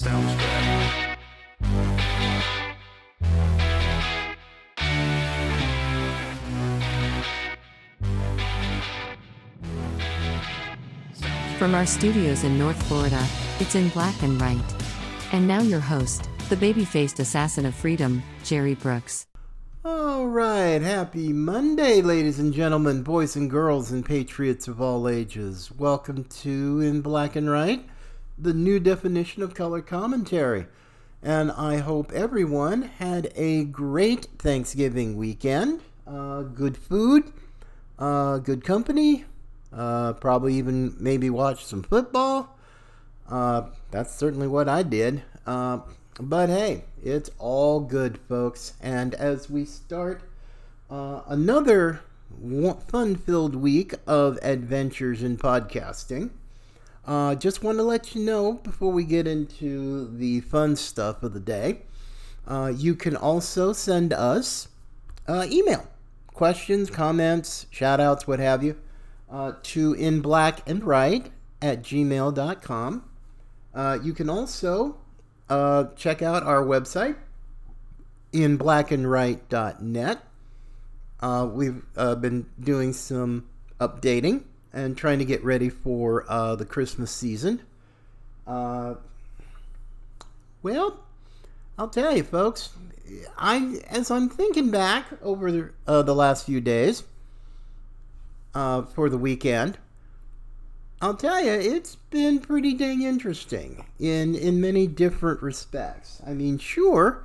Sounds good. From our studios in North Florida, it's in black and right. And now your host, the baby faced assassin of freedom, Jerry Brooks. All right, happy Monday, ladies and gentlemen, boys and girls, and patriots of all ages. Welcome to In Black and Right, the new definition of color commentary. And I hope everyone had a great Thanksgiving weekend. Uh, good food, uh, good company, uh, probably even maybe watch some football. Uh, that's certainly what I did. Uh, but hey, it's all good, folks. And as we start uh, another fun filled week of adventures in podcasting, uh, just want to let you know before we get into the fun stuff of the day, uh, you can also send us uh, email questions, comments, shout outs, what have you, uh, to in black and right at gmail.com. Uh, you can also uh, check out our website, inblackandright.net. Uh, we've been doing some updating and trying to get ready for uh, the Christmas season. Uh, well, I'll tell you, folks. I as I'm thinking back over the, uh, the last few days uh, for the weekend, I'll tell you, it's been pretty dang interesting in in many different respects. I mean, sure,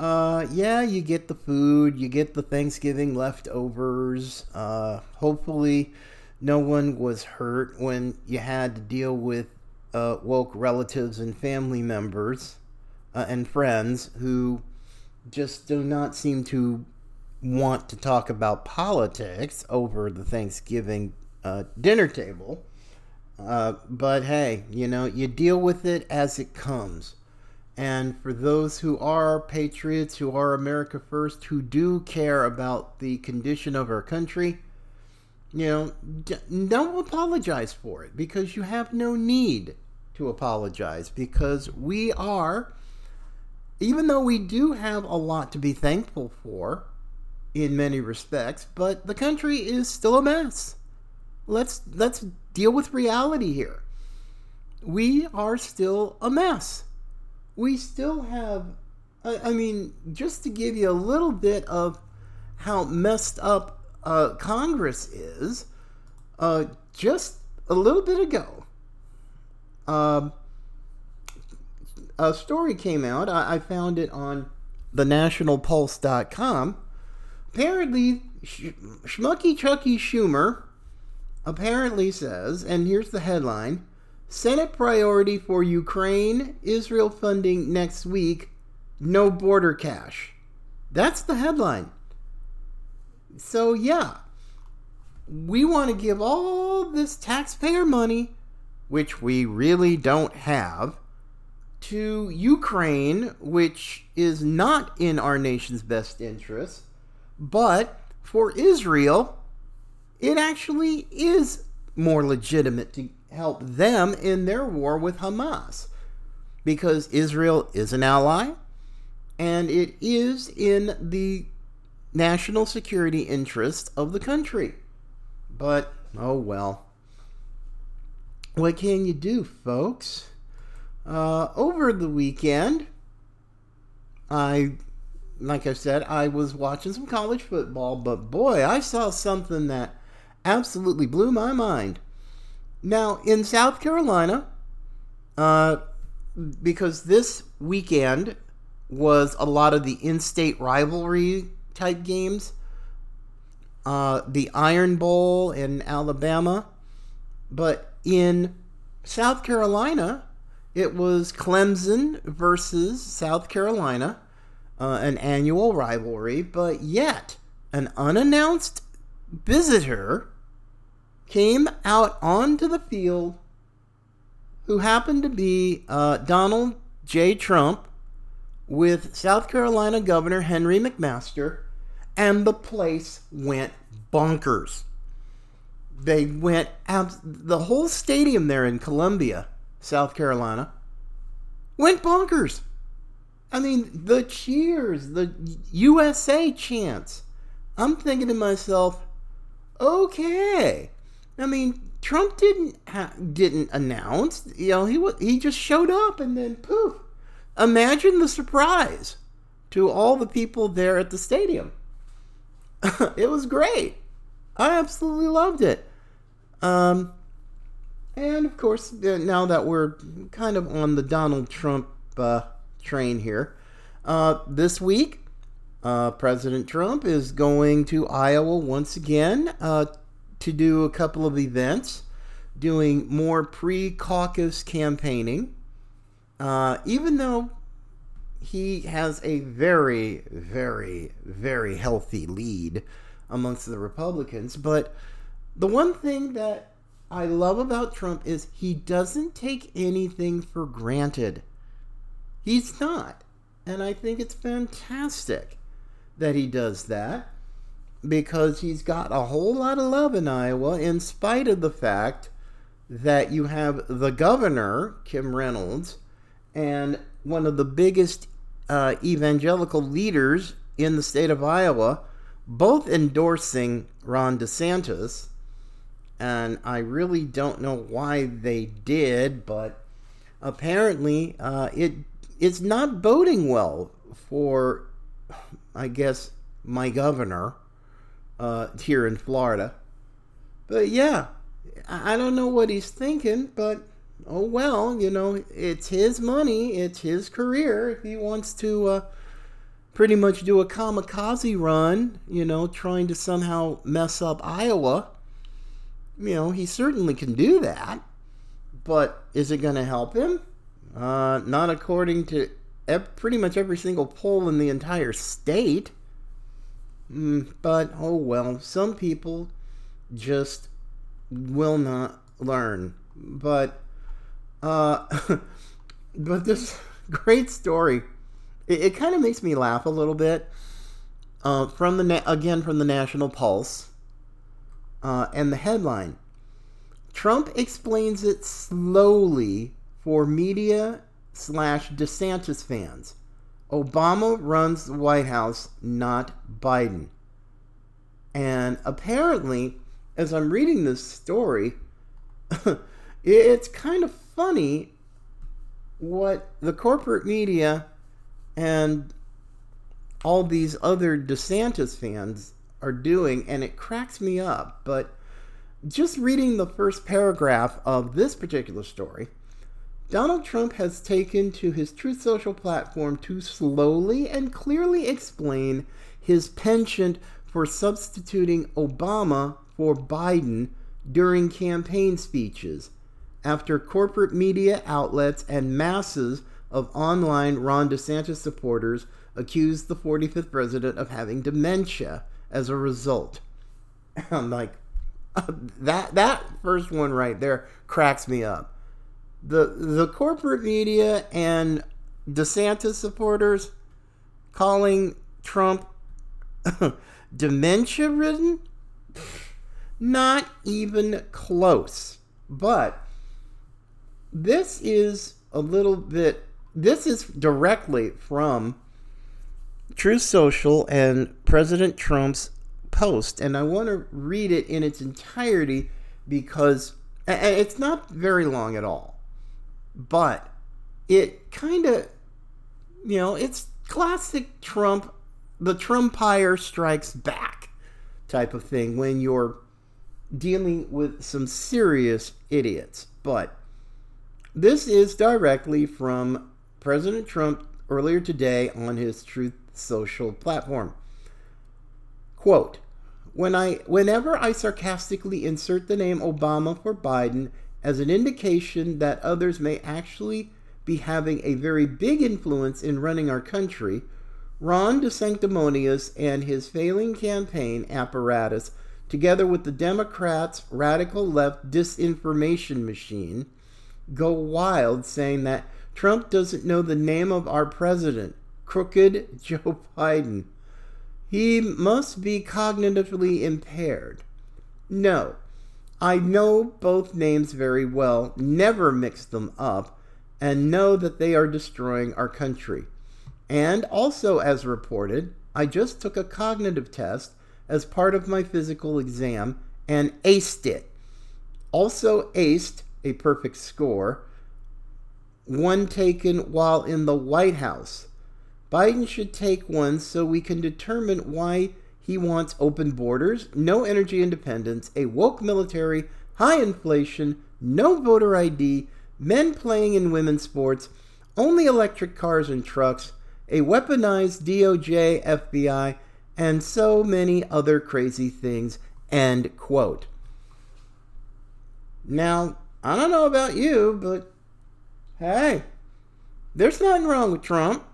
uh, yeah, you get the food, you get the Thanksgiving leftovers. Uh, hopefully, no one was hurt when you had to deal with uh, woke relatives and family members uh, and friends who just do not seem to want to talk about politics over the Thanksgiving uh, dinner table. Uh, but hey, you know, you deal with it as it comes. And for those who are patriots, who are America First, who do care about the condition of our country, you know, don't apologize for it because you have no need to apologize because we are, even though we do have a lot to be thankful for in many respects, but the country is still a mess. Let's let's deal with reality here. We are still a mess. We still have, I, I mean, just to give you a little bit of how messed up uh, Congress is, uh, just a little bit ago, um, a story came out. I, I found it on thenationalpulse.com. Apparently, Sh- Schmucky Chucky Schumer apparently says, and here's the headline Senate priority for Ukraine, Israel funding next week, no border cash. That's the headline. So, yeah, we want to give all this taxpayer money, which we really don't have, to Ukraine, which is not in our nation's best interest, but for Israel, it actually is more legitimate to help them in their war with Hamas because Israel is an ally and it is in the national security interest of the country. But, oh well. What can you do, folks? Uh, over the weekend, I, like I said, I was watching some college football, but boy, I saw something that absolutely blew my mind. Now, in South Carolina, uh, because this weekend was a lot of the in state rivalry type games, uh, the Iron Bowl in Alabama, but in South Carolina, it was Clemson versus South Carolina, uh, an annual rivalry, but yet an unannounced visitor came out onto the field who happened to be uh, Donald J. Trump with South Carolina Governor Henry McMaster, and the place went bonkers. They went, abs- the whole stadium there in Columbia, South Carolina, went bonkers. I mean, the cheers, the USA chants. I'm thinking to myself, okay. I mean, Trump didn't ha- didn't announce. You know, he w- he just showed up and then poof. Imagine the surprise to all the people there at the stadium. it was great. I absolutely loved it. Um, and of course, uh, now that we're kind of on the Donald Trump uh, train here, uh, this week, uh, President Trump is going to Iowa once again uh, to do a couple of events, doing more pre caucus campaigning. Uh, even though he has a very, very, very healthy lead amongst the Republicans. But the one thing that I love about Trump is he doesn't take anything for granted. He's not. And I think it's fantastic that he does that because he's got a whole lot of love in Iowa, in spite of the fact that you have the governor, Kim Reynolds, and one of the biggest uh, evangelical leaders in the state of Iowa, both endorsing Ron DeSantis. And I really don't know why they did, but apparently uh, it it's not boding well for, I guess, my governor uh, here in Florida. But yeah, I don't know what he's thinking, but oh well, you know, it's his money, it's his career. He wants to uh, pretty much do a kamikaze run, you know, trying to somehow mess up Iowa, you know, he certainly can do that. But is it going to help him? Uh, not according to ev- pretty much every single poll in the entire state. Mm, but oh well, some people just will not learn. But uh, but this great story, it, it kind of makes me laugh a little bit. Uh, from the na- again from the National Pulse, uh, and the headline: Trump explains it slowly for media slash DeSantis fans. Obama runs the White House, not Biden. And apparently, as I'm reading this story, it's kind of funny what the corporate media and all these other DeSantis fans are doing, and it cracks me up. But just reading the first paragraph of this particular story, Donald Trump has taken to his Truth Social platform to slowly and clearly explain his penchant for substituting Obama for Biden during campaign speeches after corporate media outlets and masses of online Ron DeSantis supporters accused the 45th president of having dementia as a result. I'm like, uh, that that first one right there cracks me up. The the corporate media and DeSantis supporters calling Trump dementia ridden? Not even close. But this is a little bit this is directly from Truth Social and President Trump's post and I want to read it in its entirety because it's not very long at all. But it kind of you know, it's classic Trump the Trumpire strikes back type of thing when you're dealing with some serious idiots. But this is directly from President Trump earlier today on his Truth Social platform. Quote, when I whenever I sarcastically insert the name Obama for Biden as an indication that others may actually be having a very big influence in running our country, Ron DeSanctimonious and his failing campaign apparatus, together with the Democrats' radical left disinformation machine, go wild saying that Trump doesn't know the name of our president, crooked Joe Biden. He must be cognitively impaired. No, I know both names very well, never mix them up, and know that they are destroying our country. And also, as reported, I just took a cognitive test as part of my physical exam and aced it. Also, aced a perfect score, one taken while in the White House. Biden should take one so we can determine why he wants open borders, no energy independence, a woke military, high inflation, no voter ID, men playing in women's sports, only electric cars and trucks, a weaponized DOJ, FBI, and so many other crazy things. End quote. Now, I don't know about you, but hey, there's nothing wrong with Trump.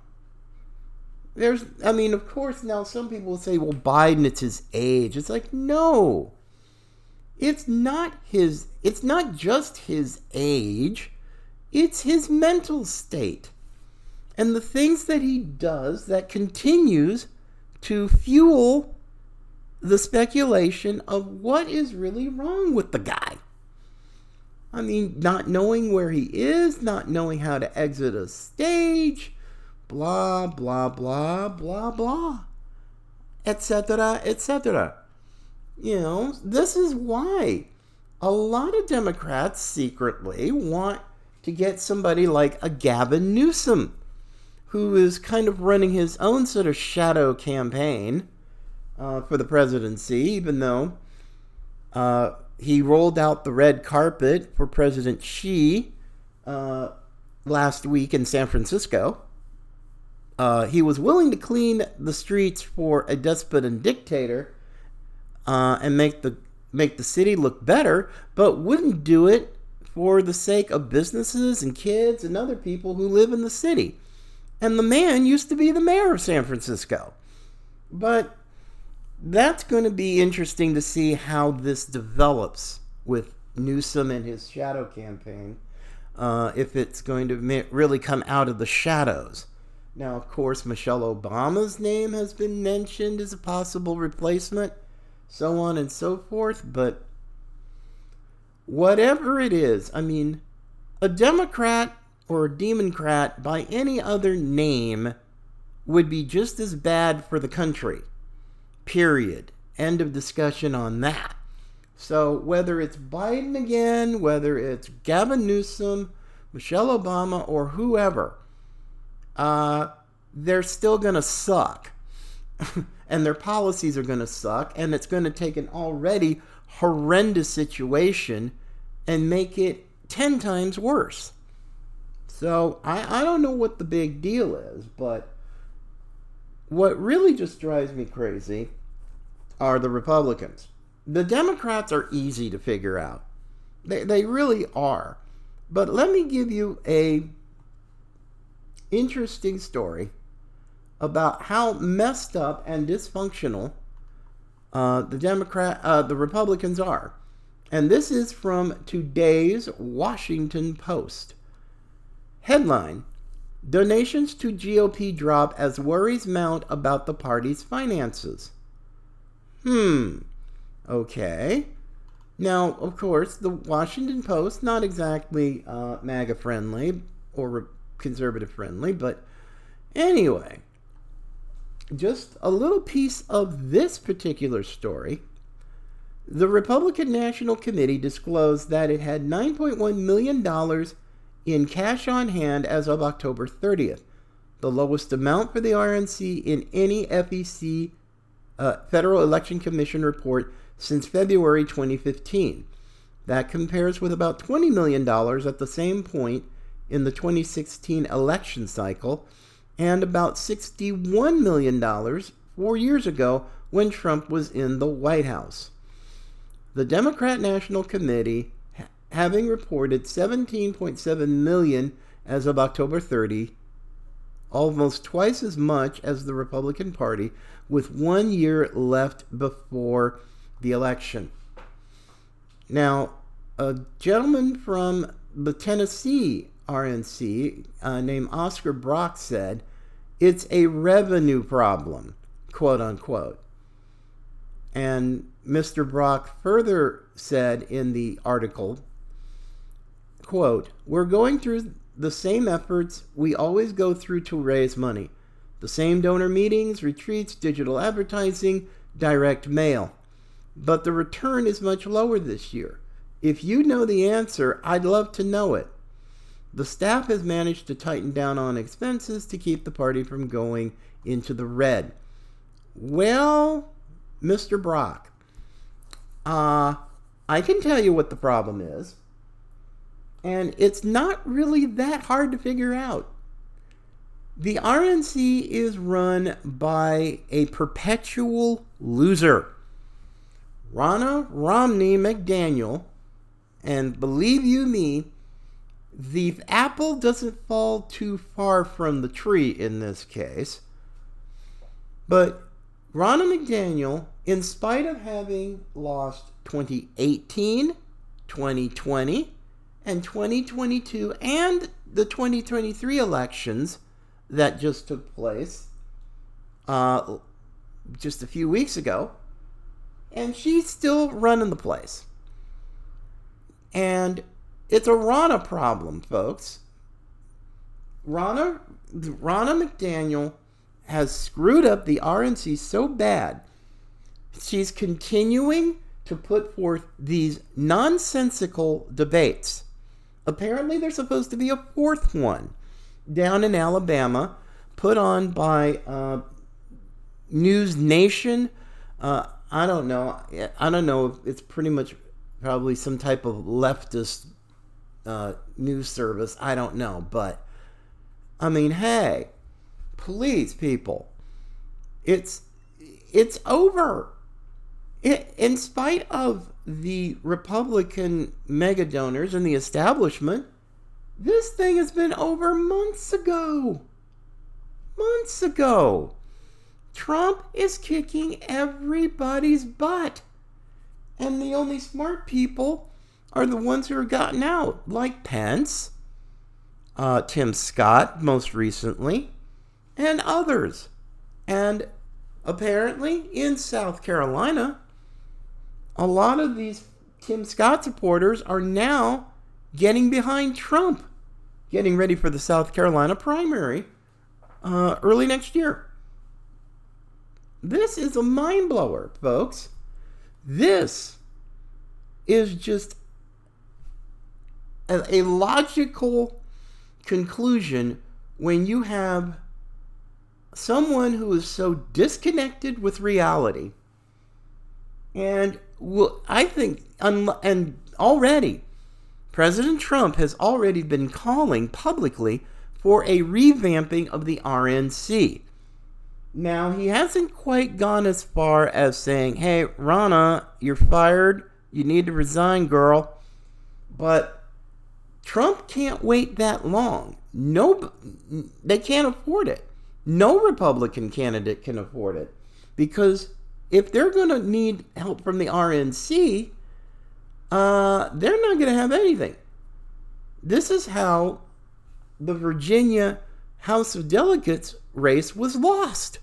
There's, I mean, of course, now some people will say, well, Biden, it's his age. It's like, no. It's not his, it's not just his age, it's his mental state. And the things that he does that continues to fuel the speculation of what is really wrong with the guy. I mean, not knowing where he is, not knowing how to exit a stage, blah, blah, blah, blah, blah, etc., etc. You know, this is why a lot of Democrats secretly want to get somebody like a Gavin Newsom, who is kind of running his own sort of shadow campaign uh, for the presidency, even though uh, he rolled out the red carpet for President Xi uh, last week in San Francisco. Uh, he was willing to clean the streets for a despot and dictator uh, and make the make the city look better, but wouldn't do it for the sake of businesses and kids and other people who live in the city. And the man used to be the mayor of San Francisco. But that's going to be interesting to see how this develops with Newsom and his shadow campaign. Uh, if it's going to really come out of the shadows. Now, of course, Michelle Obama's name has been mentioned as a possible replacement, so on and so forth, but whatever it is, I mean, a Democrat or a Democrat by any other name would be just as bad for the country. Period. End of discussion on that. So whether it's Biden again, whether it's Gavin Newsom, Michelle Obama, or whoever, uh, they're still going to suck. and their policies are going to suck. And it's going to take an already horrendous situation and make it 10 times worse. So I, I don't know what the big deal is, but what really just drives me crazy are the Republicans. The Democrats are easy to figure out. They, they really are. But let me give you a interesting story about how messed up and dysfunctional uh, the Democrat, uh, the Republicans are. And this is from today's Washington Post. Headline Donations to GOP drop as worries mount about the party's finances. Hmm. Okay. Now, of course, the Washington Post, not exactly uh, MAGA friendly or conservative friendly, but anyway, just a little piece of this particular story. The Republican National Committee disclosed that it had $9.1 million in cash on hand as of October 30th, the lowest amount for the RNC in any FEC uh, Federal Election Commission report since February 2015. That compares with about $20 million at the same point in the 2016 election cycle and about $61 million four years ago when Trump was in the White House. The Democrat National Committee, having reported 17.7 million as of October 30, almost twice as much as the Republican Party, with one year left before the election. Now, a gentleman from the Tennessee RNC uh, named Oscar Brock said, it's a revenue problem, quote unquote. And Mr. Brock further said in the article, quote, We're going through the same efforts we always go through to raise money. The same donor meetings, retreats, digital advertising, direct mail. But the return is much lower this year. If you know the answer, I'd love to know it. The staff has managed to tighten down on expenses to keep the party from going into the red. Well, Mr. Brock, uh, I can tell you what the problem is. And it's not really that hard to figure out. The RNC is run by a perpetual loser. Ronna Romney McDaniel, and believe you me, the apple doesn't fall too far from the tree in this case. But Ronna McDaniel, in spite of having lost 2018, 2020, and 2022, and the 2023 elections that just took place uh, just a few weeks ago, and she's still running the place. And it's a Ronna problem, folks. Ronna, Ronna McDaniel has screwed up the RNC so bad. She's continuing to put forth these nonsensical debates. Apparently, there's supposed to be a fourth one down in Alabama, put on by uh, News Nation. Uh, I don't know. I don't know. It's pretty much probably some type of leftist uh, news service. I don't know, but I mean, hey, please, people, it's it's over. It, in spite of the Republican mega donors and the establishment, this thing has been over months ago. Months ago. Trump is kicking everybody's butt. And the only smart people are the ones who are gotten out, like Pence, uh, Tim Scott, most recently, and others. And apparently, in South Carolina, a lot of these Tim Scott supporters are now getting behind Trump, getting ready for the South Carolina primary uh, early next year. This is a mind blower, folks. This is just a, a logical conclusion when you have someone who is so disconnected with reality and well, I think and already President Trump has already been calling publicly for a revamping of the RNC. Now, he hasn't quite gone as far as saying, hey, Ronna, you're fired. You need to resign, girl. But Trump can't wait that long. No, they can't afford it. No Republican candidate can afford it. Because if they're going to need help from the RNC, uh, they're not going to have anything. This is how the Virginia House of Delegates race was lost.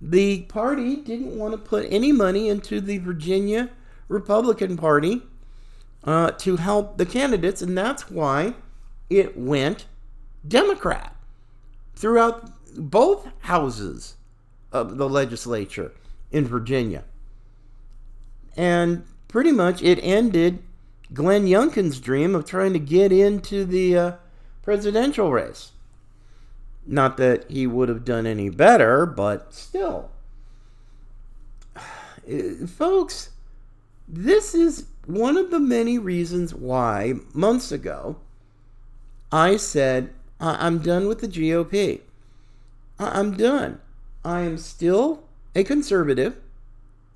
The party didn't want to put any money into the Virginia Republican Party uh, to help the candidates, and that's why it went Democrat throughout both houses of the legislature in Virginia. And pretty much it ended Glenn Youngkin's dream of trying to get into the uh, presidential race. Not that he would have done any better, but still. Folks, this is one of the many reasons why months ago I said, I'm done with the GOP. I'm done. I am still a conservative.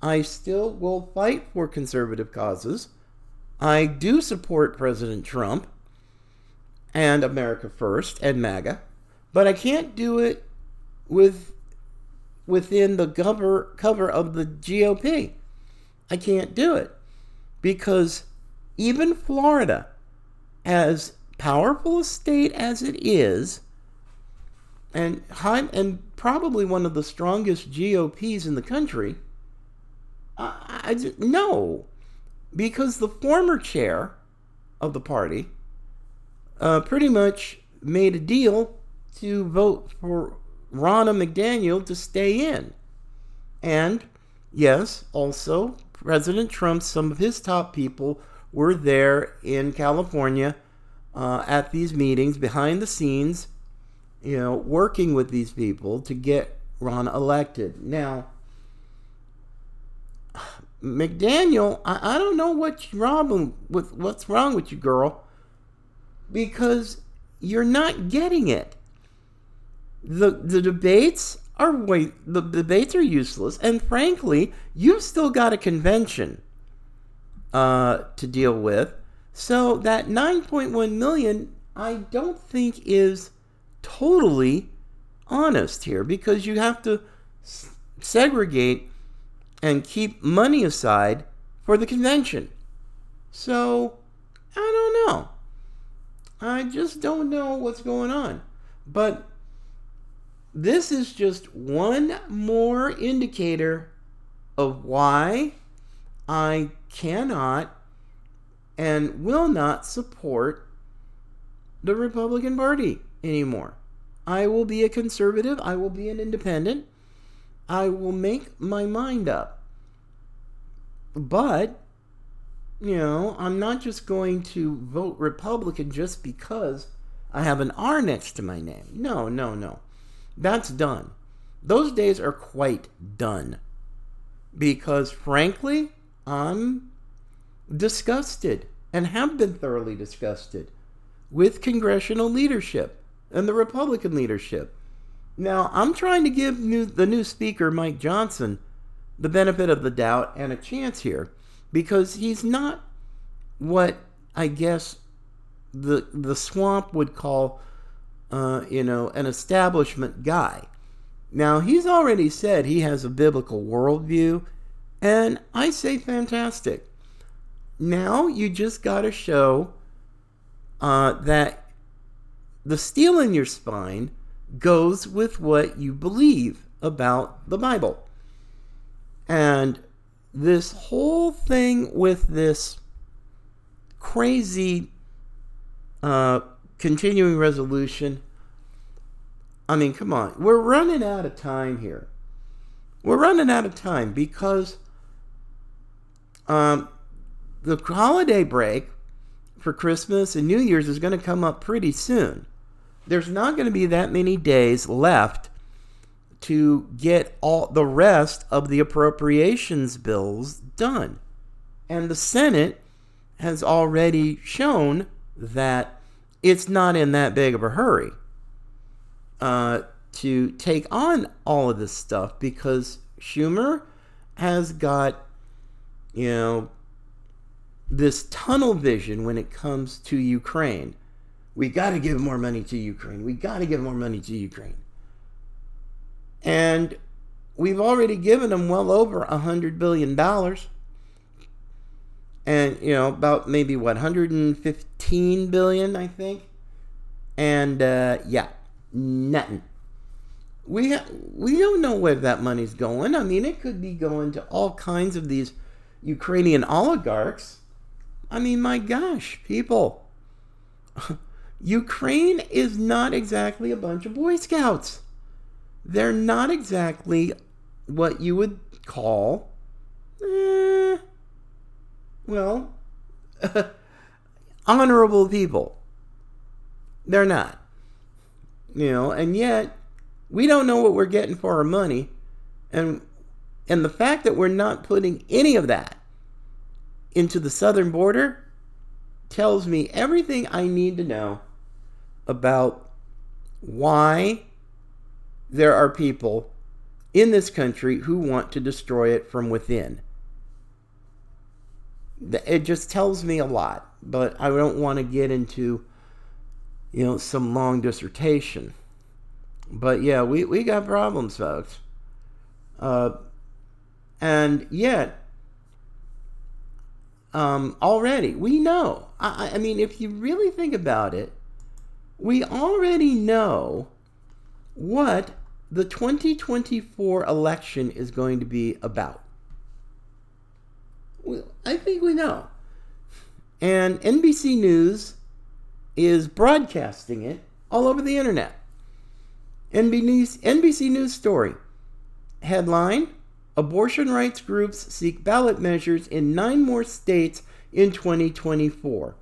I still will fight for conservative causes. I do support President Trump and America First and MAGA, but I can't do it with within the cover cover of the GOP. I can't do it because even Florida, as powerful a state as it is, and high, and probably one of the strongest GOPs in the country, I, I no, because the former chair of the party, uh, pretty much made a deal to vote for Ronna McDaniel to stay in. And yes, also, President Trump, some of his top people were there in California uh, at these meetings behind the scenes, you know, working with these people to get Ron elected. Now, McDaniel, I, I don't know what's wrong with what's wrong with you, girl, because you're not getting it. the The debates are way the debates are useless, and frankly, you've still got a convention uh, to deal with. So that 9.1 million, I don't think is totally honest here because you have to segregate and keep money aside for the convention. So, I don't know. I just don't know what's going on. But this is just one more indicator of why I cannot and will not support the Republican Party anymore. I will be a conservative, I will be an independent. I will make my mind up. But, you know, I'm not just going to vote Republican just because I have an R next to my name. No, no, no. That's done. Those days are quite done. Because, frankly, I'm disgusted and have been thoroughly disgusted with congressional leadership and the Republican leadership. Now, I'm trying to give new, the new speaker, Mike Johnson, the benefit of the doubt and a chance here because he's not what I guess the the swamp would call uh, you know an establishment guy. Now he's already said he has a biblical worldview, and I say fantastic. Now you just got to show uh, that the steel in your spine goes with what you believe about the Bible. And this whole thing with this crazy uh, continuing resolution, I mean, come on. We're running out of time here. We're running out of time because um, the holiday break for Christmas and New Year's is going to come up pretty soon. There's not going to be that many days left to get all the rest of the appropriations bills done. And the Senate has already shown that it's not in that big of a hurry uh, to take on all of this stuff because Schumer has got, you know, this tunnel vision when it comes to Ukraine. We got to give more money to Ukraine. We got to give more money to Ukraine. And we've already given them well over a hundred billion dollars. And you know, about maybe what 115 billion, I think. And uh, yeah, nothing. We ha- we don't know where that money's going. I mean, it could be going to all kinds of these Ukrainian oligarchs. I mean, my gosh, people. Ukraine is not exactly a bunch of Boy Scouts they're not exactly what you would call, eh, well, honorable people. They're not. You know, and yet we don't know what we're getting for our money. And and the fact that we're not putting any of that into the southern border tells me everything I need to know about why there are people in this country who want to destroy it from within. It just tells me a lot, but I don't want to get into, you know, some long dissertation. But yeah, we, we got problems, folks. Uh, and yet, um, already, we know. I, I mean, if you really think about it, we already know what the 2024 election is going to be about. I think we know. And NBC News is broadcasting it all over the internet. NBC, NBC News story. Headline Abortion rights groups seek ballot measures in nine more states in 2024.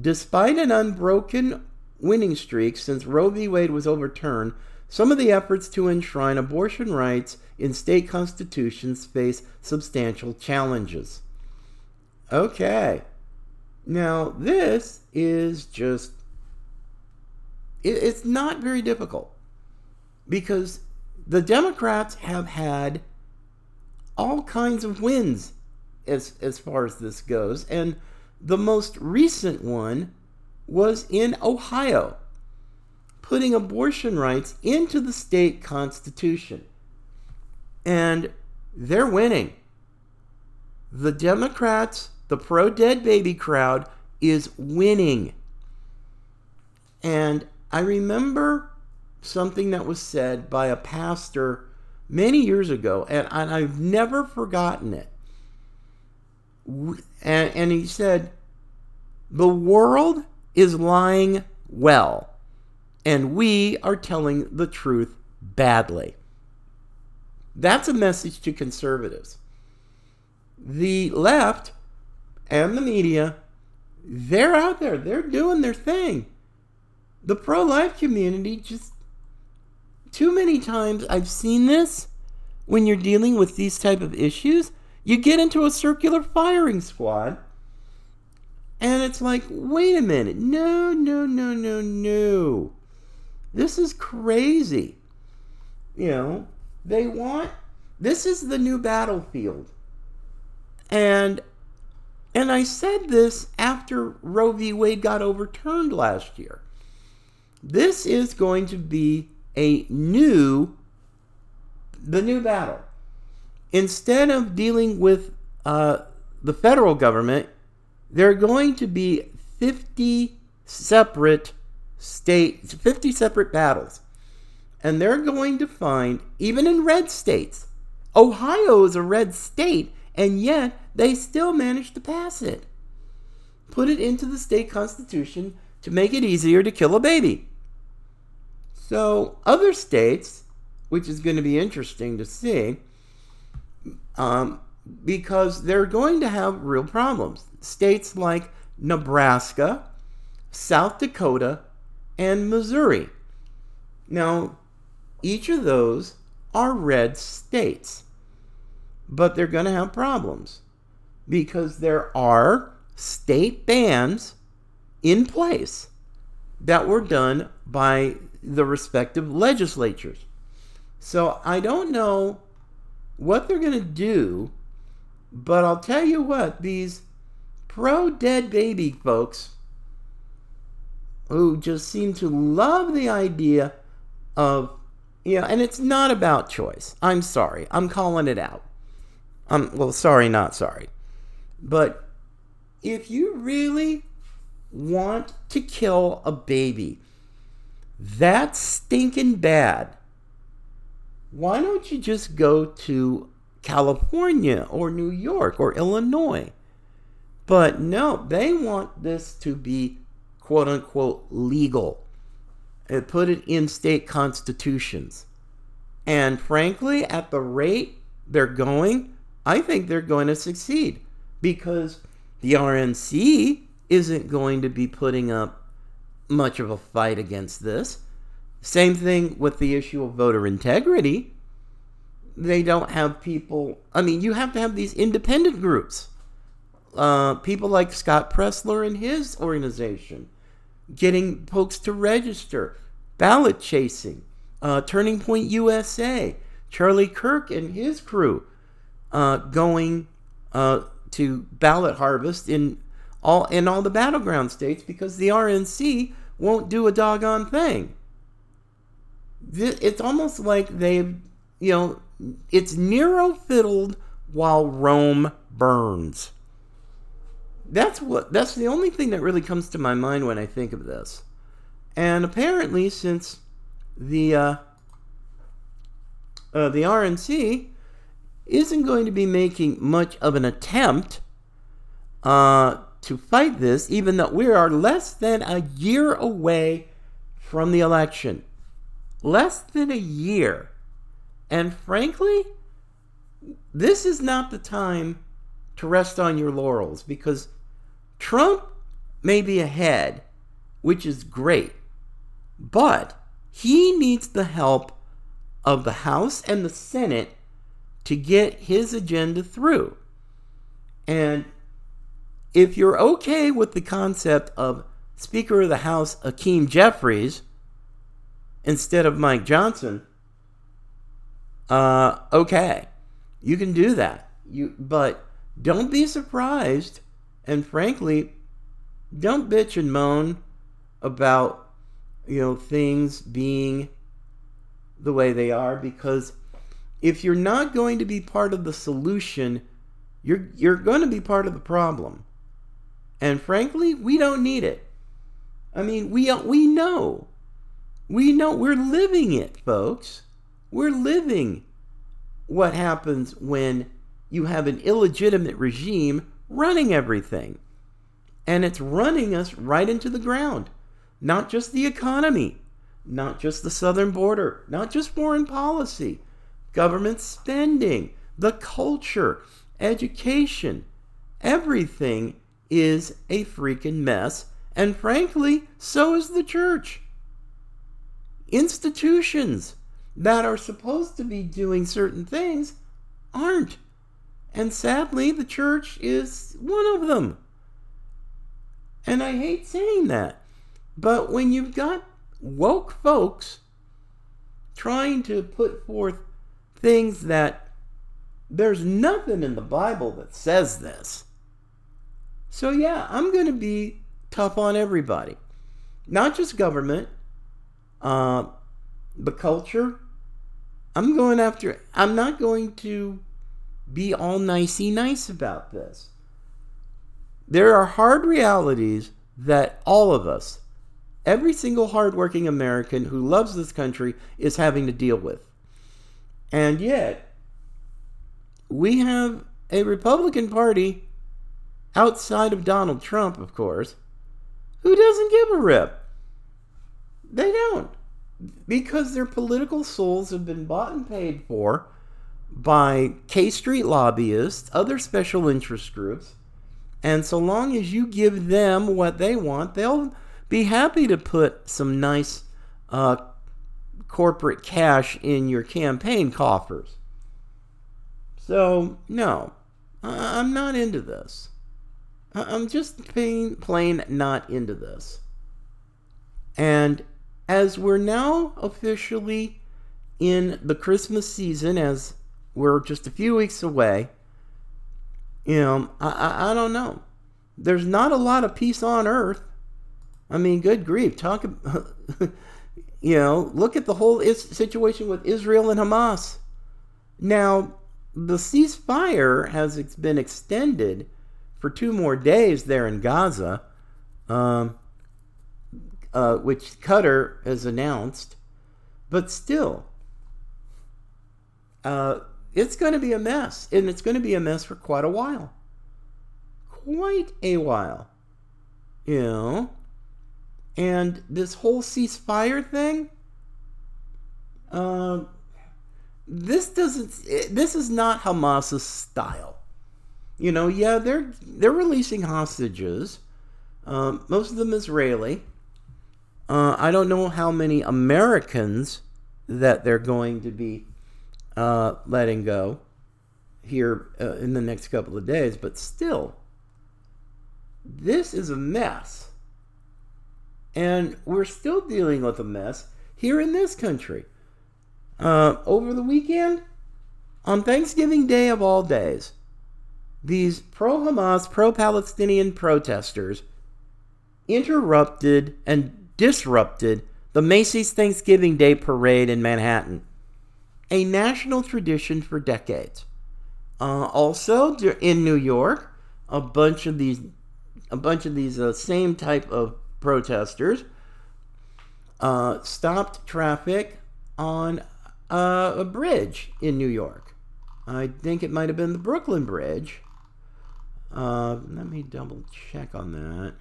Despite an unbroken winning streak since Roe v. Wade was overturned, some of the efforts to enshrine abortion rights in state constitutions face substantial challenges. Okay. Now, this is just. It's not very difficult because the Democrats have had all kinds of wins as, as far as this goes. And the most recent one was in Ohio, putting abortion rights into the state constitution. And they're winning. The Democrats, the pro dead baby crowd, is winning. And I remember something that was said by a pastor many years ago, and, I've never forgotten it. And he said, The world is lying well, and we are telling the truth badly. That's a message to conservatives. The left and the media, they're out there, they're doing their thing. The pro life community just too many times I've seen this when you're dealing with these type of issues, you get into a circular firing squad and it's like, wait a minute. No, no, no, no, no. This is crazy. You know, they want this is the new battlefield. And and I said this after Roe v. Wade got overturned last year. This is going to be a new the new battle. Instead of dealing with uh, the federal government, there are going to be 50 separate states, 50 separate battles. And they're going to find, even in red states, Ohio is a red state, and yet they still managed to pass it. Put it into the state constitution to make it easier to kill a baby. So, other states, which is going to be interesting to see, um, because they're going to have real problems. States like Nebraska, South Dakota, and Missouri. Now, each of those are red states, but they're going to have problems because there are state bans in place that were done by the respective legislatures. So I don't know what they're going to do, but I'll tell you what, these pro dead baby folks who just seem to love the idea of, you know, and it's not about choice. I'm sorry. I'm calling it out. I'm, well, sorry, not sorry. But if you really want to kill a baby, that's stinking bad. Why don't you just go to California or New York or Illinois? But no, they want this to be quote unquote legal and put it in state constitutions. And frankly, at the rate they're going, I think they're going to succeed because the RNC isn't going to be putting up much of a fight against this. Same thing with the issue of voter integrity. They don't have people, I mean, you have to have these independent groups. Uh, people like Scott Presler and his organization getting folks to register, ballot chasing, uh, Turning Point USA, Charlie Kirk and his crew uh, going uh, to ballot harvest in all in all the battleground states because the RNC won't do a doggone thing. It's almost like they've, you know, it's Nero fiddled while Rome burns. That's what that's the only thing that really comes to my mind when I think of this. And apparently since the uh, uh, the RNC isn't going to be making much of an attempt uh, to fight this, even though we are less than a year away from the election. Less than a year. And frankly, this is not the time to rest on your laurels because Trump may be ahead, which is great, but he needs the help of the House and the Senate to get his agenda through. And if you're okay with the concept of Speaker of the House Hakeem Jeffries instead of Mike Johnson, uh, okay, you can do that. You, but don't be surprised, and frankly, don't bitch and moan about you know things being the way they are because if you're not going to be part of the solution, you're you're going to be part of the problem. And frankly, we don't need it. I mean, we we know. We know we're living it, folks. We're living what happens when you have an illegitimate regime running everything. And it's running us right into the ground. Not just the economy, not just the southern border, not just foreign policy, government spending, the culture, education. Everything is a freaking mess. And frankly, so is the church. Institutions that are supposed to be doing certain things aren't. And sadly, the church is one of them. And I hate saying that. But when you've got woke folks trying to put forth things that there's nothing in the Bible that says this. So, yeah, I'm going to be tough on everybody. Not just government, uh, the culture. I'm going after, I'm not going to be all nicey nice about this. There are hard realities that all of us, every single hardworking American who loves this country, is having to deal with. And yet, we have a Republican Party outside of Donald Trump, of course, who doesn't give a rip. They don't. Because their political souls have been bought and paid for by K Street lobbyists, other special interest groups. And so long as you give them what they want, they'll be happy to put some nice uh, corporate cash in your campaign coffers. So, no, I'm not into this. I'm just plain, plain not into this. And as we're now officially in the Christmas season, as we're just a few weeks away, you know, I, I, I don't know. There's not a lot of peace on earth. I mean, good grief. Talk about, you know, look at the whole situation with Israel and Hamas. Now, the ceasefire has been extended for two more days there in Gaza, um, uh, which Qatar has announced. But still, uh, it's going to be a mess, and it's going to be a mess for quite a while. Quite a while. You know? And this whole ceasefire thing, uh, this doesn't, this is not Hamas's style. You know, yeah, they're they're releasing hostages. Um, most of them Israeli. Uh, I don't know how many Americans that they're going to be uh, letting go here uh, in the next couple of days, but still, this is a mess. And we're still dealing with a mess here in this country. Uh, over the weekend, on Thanksgiving Day of all days, these pro Hamas, pro Palestinian protesters interrupted and disrupted the Macy's Thanksgiving Day parade in Manhattan, a national tradition for decades. Uh, also, in New York, a bunch of these, a bunch of these uh, same type of protesters uh, stopped traffic on uh, a bridge in New York. I think it might have been the Brooklyn Bridge, Uh, let me double check on that.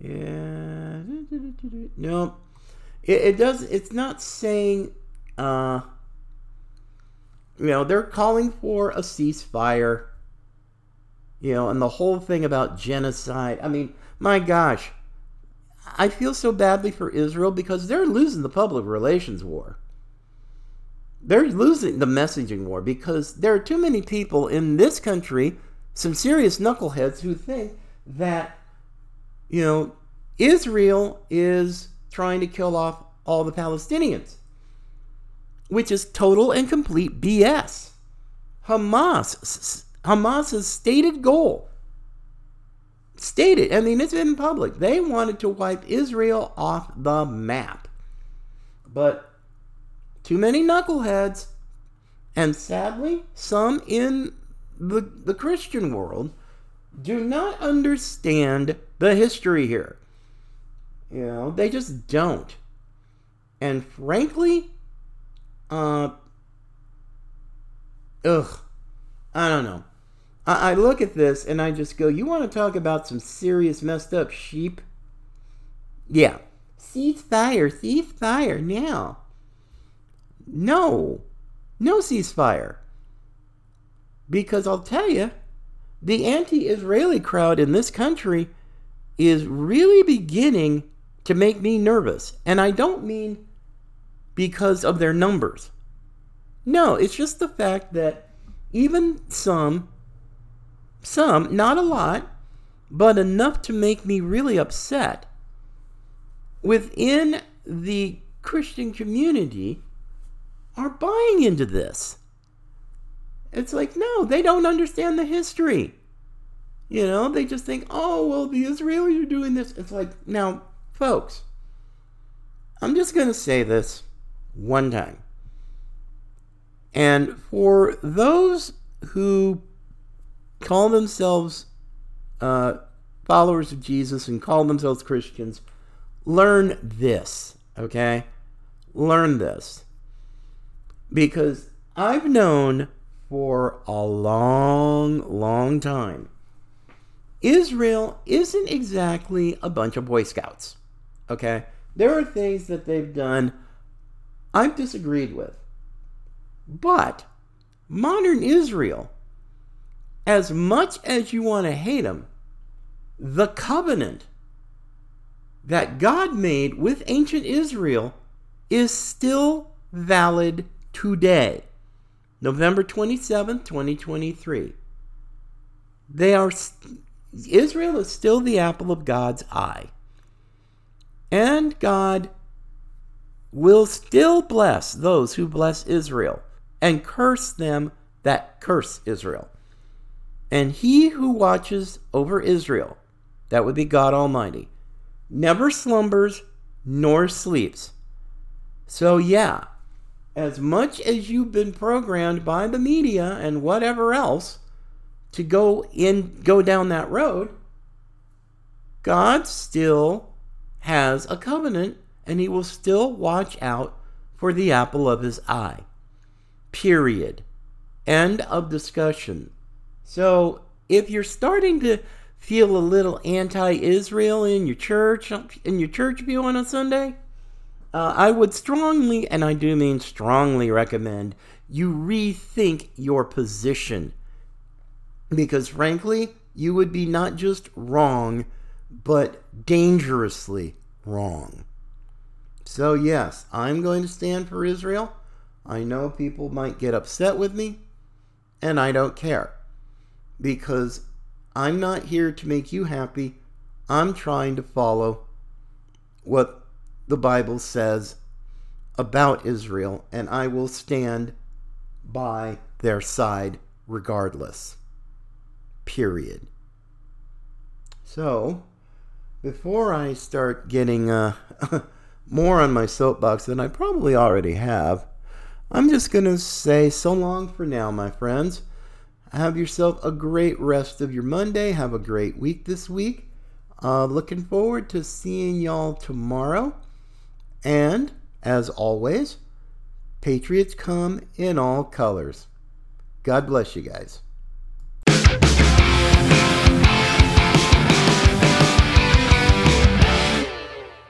Yeah. No. It, it does. It's not saying. Uh, you know, they're calling for a ceasefire. You know, and the whole thing about genocide. I mean, my gosh. I feel so badly for Israel because they're losing the public relations war. They're losing the messaging war because there are too many people in this country, some serious knuckleheads, who think that, you know, Israel is trying to kill off all the Palestinians, which is total and complete BS. Hamas, Hamas's stated goal, stated, I mean, it's been public, they wanted to wipe Israel off the map. But too many knuckleheads, and sadly, some in the, the Christian world do not understand the history here. You know, they just don't. And frankly, uh, ugh, I don't know. I, I look at this and I just go, you want to talk about some serious messed up sheep? Yeah. Ceasefire, ceasefire now. No, no ceasefire. Because I'll tell you, the anti Israeli crowd in this country is really beginning to make me nervous. And I don't mean because of their numbers. No, it's just the fact that even some, some, not a lot, but enough to make me really upset, within the Christian community are buying into this. It's like, no, they don't understand the history. You know, they just think, oh, well, the Israelis are doing this. It's like, now, folks, I'm just going to say this one time. And for those who call themselves uh, followers of Jesus and call themselves Christians, learn this, okay? Learn this. Because I've known for a long, long time Israel isn't exactly a bunch of Boy Scouts, okay? There are things that they've done I've disagreed with. But modern Israel, as much as you want to hate them, the covenant that God made with ancient Israel is still valid today. November 27th, 2023. They are Israel is still the apple of God's eye. And God will still bless those who bless Israel and curse them that curse Israel. And he who watches over Israel, that would be God Almighty, never slumbers nor sleeps. So, yeah, as much as you've been programmed by the media and whatever else to go in go down that road, God still has a covenant and he will still watch out for the apple of his eye. Period. End of discussion. So, if you're starting to feel a little anti-Israel in your church, in your church view on a Sunday, uh, I would strongly, and I do mean strongly, recommend you rethink your position. Because frankly, you would be not just wrong, but dangerously wrong. So, yes, I'm going to stand for Israel. I know people might get upset with me, and I don't care. Because I'm not here to make you happy. I'm trying to follow what the Bible says about Israel, and I will stand by their side regardless. Period. So, before I start getting uh, more on my soapbox than I probably already have, I'm just going to say so long for now, my friends. Have yourself a great rest of your Monday. Have a great week this week. Uh, looking forward to seeing y'all tomorrow. And, as always, Patriots come in all colors. God bless you guys.